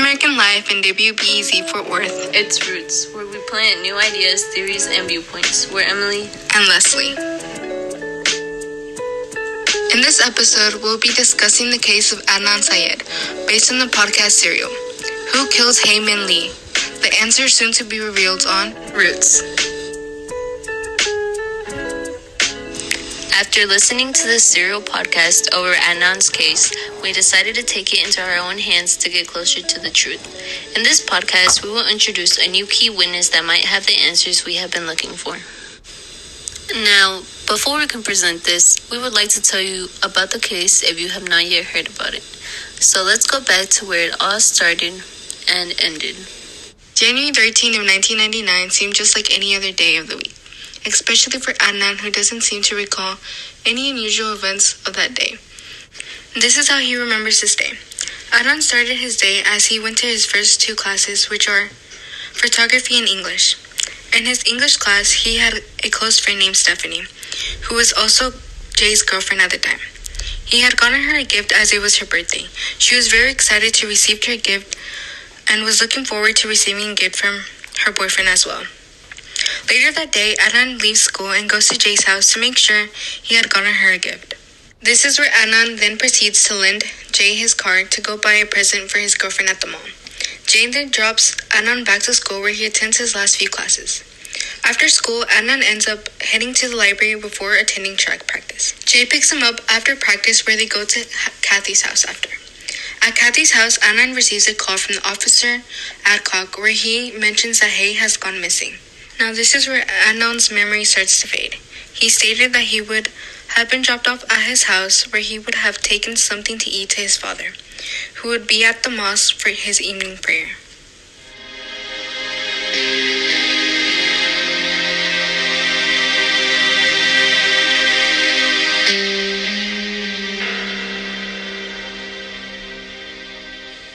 American Life in WBEZ Fort Worth. It's Roots, where we plant new ideas, theories, and viewpoints. We're Emily and Leslie. In this episode, we'll be discussing the case of Adnan Syed, based on the podcast serial Who Kills Hae Min Lee? The answer soon to be revealed on Roots. After listening to the serial podcast over Adnan's case, we decided to take it into our own hands to get closer to the truth. In this podcast, we will introduce a new key witness that might have the answers we have been looking for. Now, before we can present this, we would like to tell you about the case if you have not yet heard about it. So let's go back to where it all started and ended. January 13 of 1999 seemed just like any other day of the week especially for Adnan, who doesn't seem to recall any unusual events of that day. This is how he remembers this day. Adnan started his day as he went to his first two classes, which are photography and English. In his English class, he had a close friend named Stephanie, who was also Jay's girlfriend at the time. He had gotten her a gift as it was her birthday. She was very excited to receive her gift and was looking forward to receiving a gift from her boyfriend as well. Later that day, Adnan leaves school and goes to Jay's house to make sure he had gotten her a gift. This is where Adnan then proceeds to lend Jay his car to go buy a present for his girlfriend at the mall. Jay then drops Adnan back to school where he attends his last few classes. After school, Adnan ends up heading to the library before attending track practice. Jay picks him up after practice where they go to Kathy's house after. At Kathy's house, Adnan receives a call from the officer Adcock where he mentions that Hae has gone missing. Now, this is where Adnan's memory starts to fade. He stated that he would have been dropped off at his house where he would have taken something to eat to his father, who would be at the mosque for his evening prayer.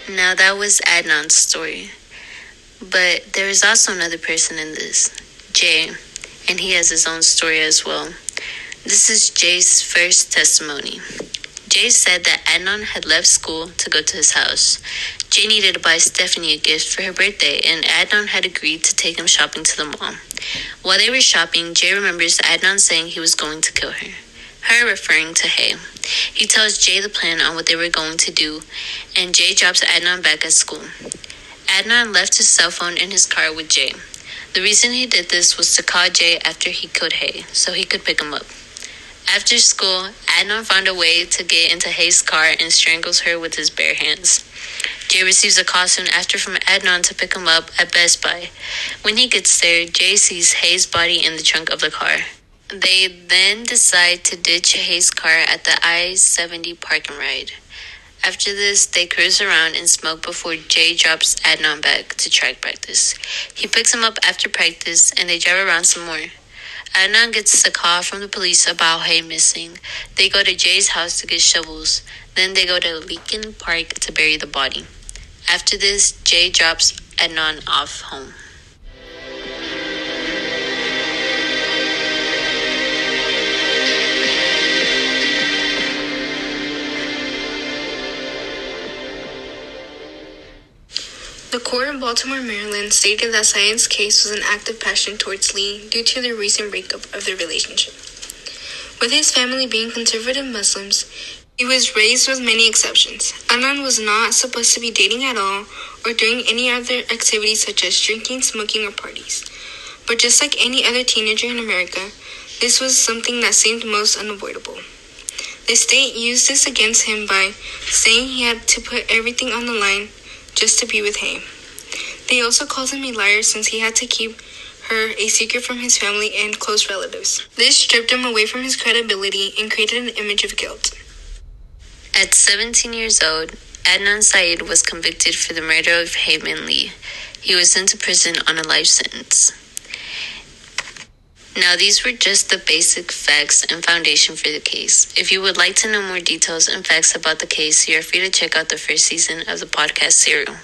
Now that was Adnan's story. But there is also another person in this, Jay, and he has his own story as well. This is Jay's first testimony. Jay said that Adnan had left school to go to his house. Jay needed to buy Stephanie a gift for her birthday, and Adnan had agreed to take him shopping to the mall. While they were shopping, Jay remembers Adnan saying he was going to kill her, her referring to Hae. He tells Jay the plan on what they were going to do, and Jay drops Adnan back at school. Adnan left his cell phone in his car with Jay. The reason he did this was to call Jay after he killed Hae, so he could pick him up. After school, Adnan found a way to get into Hae's car and strangles her with his bare hands. Jay receives a call soon after from Adnan to pick him up at Best Buy. When he gets there, Jay sees Hae's body in the trunk of the car. They then decide to ditch Hae's car at the I 70 parking ride. After this, they cruise around and smoke before Jay drops Adnan back to track practice. He picks him up after practice and they drive around some more. Adnan gets a call from the police about Hae missing. They go to Jay's house to get shovels. Then they go to Leakin Park to bury the body. After this, Jay drops Adnan off home. The court in Baltimore, Maryland stated that Syed's case was an act of passion towards Lee due to the recent breakup of their relationship. With his family being conservative Muslims, he was raised with many exceptions. Adnan was not supposed to be dating at all or doing any other activities such as drinking, smoking, or parties. But just like any other teenager in America, this was something that seemed most unavoidable. The state used this against him by saying he had to put everything on the line just to be with Hae. They also called him a liar since he had to keep her a secret from his family and close relatives. This stripped him away from his credibility and created an image of guilt. At 17 years old, Adnan Syed was convicted for the murder of Hae Min Lee. He was sent to prison on a life sentence. Now, these were just the basic facts and foundation for the case. If you would like to know more details and facts about the case, you are free to check out the first season of the podcast serial.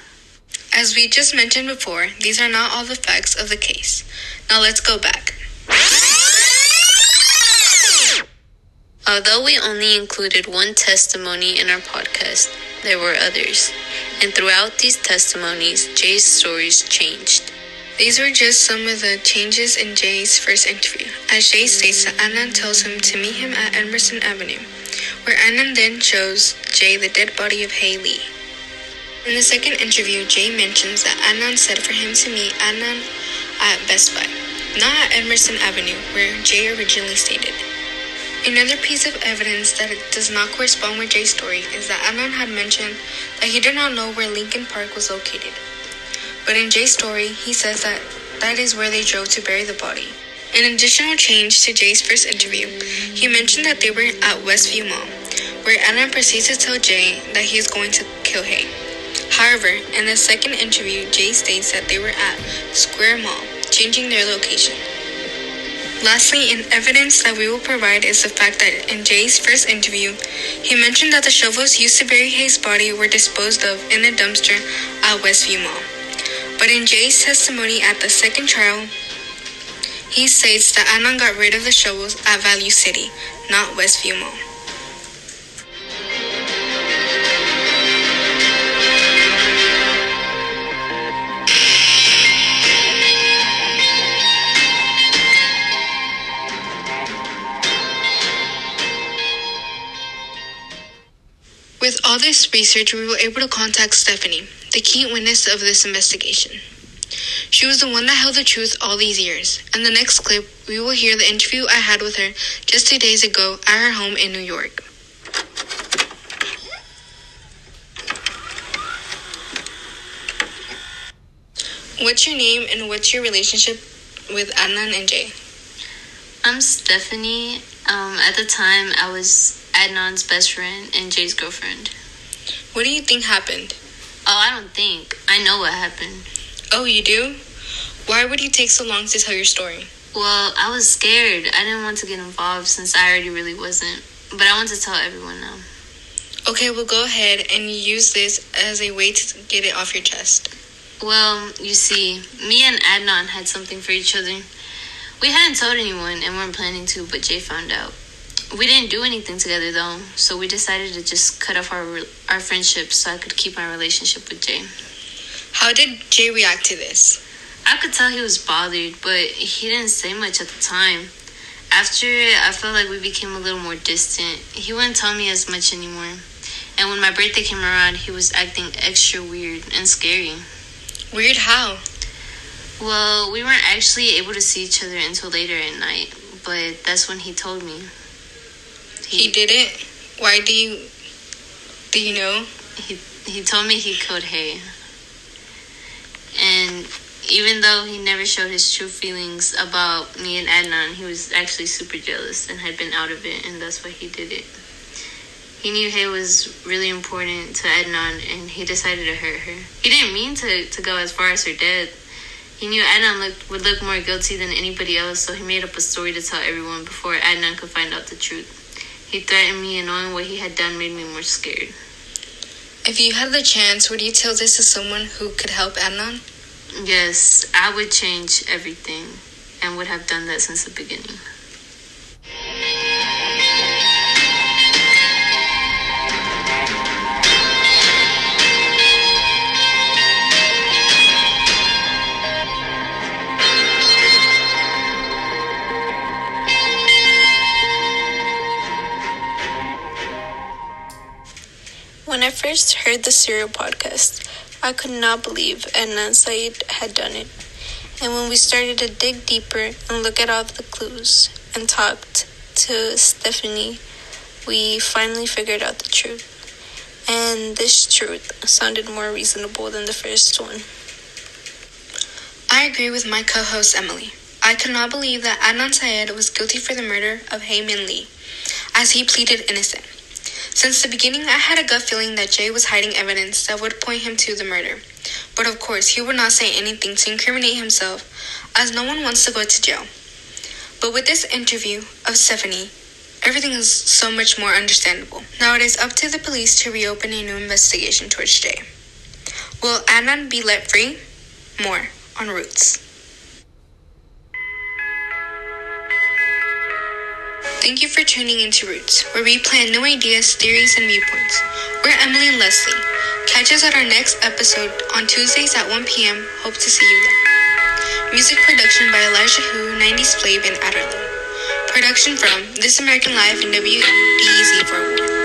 As we just mentioned before, these are not all the facts of the case. Now let's go back. Although we only included one testimony in our podcast, there were others. And throughout these testimonies, Jay's stories changed. These were just some of the changes in Jay's first interview, as Jay states that Adnan tells him to meet him at Emerson Avenue, where Adnan then shows Jay the dead body of Haley. In the second interview, Jay mentions that Adnan said for him to meet Adnan at Best Buy, not at Emerson Avenue, where Jay originally stated. Another piece of evidence that does not correspond with Jay's story is that Adnan had mentioned that he did not know where Leakin Park was located. But in Jay's story, he says that that is where they drove to bury the body. An additional change to Jay's first interview, he mentioned that they were at Westview Mall, where Adam proceeds to tell Jay that he is going to kill Hae. However, in the second interview, Jay states that they were at Square Mall, changing their location. Lastly, an evidence that we will provide is the fact that in Jay's first interview, he mentioned that the shovels used to bury Hae's body were disposed of in a dumpster at Westview Mall. But in Jay's testimony at the second trial, he states that Adnan got rid of the shovels at Value City, not Westview Mall. This research, we were able to contact Stephanie, the key witness of this investigation. She was the one that held the truth all these years. In the next clip, we will hear the interview I had with her just two days ago at her home in New York. What's your name and what's your relationship with Adnan and Jay? I'm Stephanie. Um, at the time, I was Adnan's best friend and Jay's girlfriend. What do you think happened? Oh, I don't think. I know what happened. Oh, you do? Why would you take so long to tell your story? Well, I was scared. I didn't want to get involved since I already really wasn't. But I want to tell everyone now. Okay, well, go ahead and use this as a way to get it off your chest. Well, you see, me and Adnan had something for each other. We hadn't told anyone and weren't planning to, but Jay found out. We didn't do anything together though, so we decided to just cut off our our friendship so I could keep my relationship with Jay. How did Jay react to this? I could tell he was bothered, but he didn't say much at the time. After it, I felt like we became a little more distant, he wouldn't tell me as much anymore. And when my birthday came around, he was acting extra weird and scary. Weird how? Well, we weren't actually able to see each other until later at night, but that's when he told me. He, did it? Why do you do you know? He he told me he killed Hae, And even though he never showed his true feelings about me and Adnan, he was actually super jealous and had been out of it, and that's why he did it. He knew Hae was really important to Adnan, and he decided to hurt her. He didn't mean to, to go as far as her death. He knew Adnan looked, would look more guilty than anybody else, so he made up a story to tell everyone before Adnan could find out the truth. He threatened me, and knowing what he had done made me more scared. If you had the chance, would you tell this to someone who could help Adnan? Yes, I would change everything and would have done that since the beginning. First heard the Serial podcast, I could not believe Adnan Syed had done it. And when we started to dig deeper and look at all the clues and talked to Stephanie, we finally figured out the truth. And this truth sounded more reasonable than the first one. I agree with my co host Emily. I could not believe that Adnan Syed was guilty for the murder of Hae Min Lee, as he pleaded innocent. Since the beginning, I had a gut feeling that Jay was hiding evidence that would point him to the murder. But of course, he would not say anything to incriminate himself, as no one wants to go to jail. But with this interview of Stephanie, everything is so much more understandable. Now it is up to the police to reopen a new investigation towards Jay. Will Adnan be let free? More on Roots. Thank you for tuning into Roots, where we plan new ideas, theories, and viewpoints. We're Emily and Leslie. Catch us at our next episode on Tuesdays at 1 p.m. Hope to see you there. Music production by Elijah Hu, 90s Flav, and Adderley. Production from This American Life and WBEZ for Awards.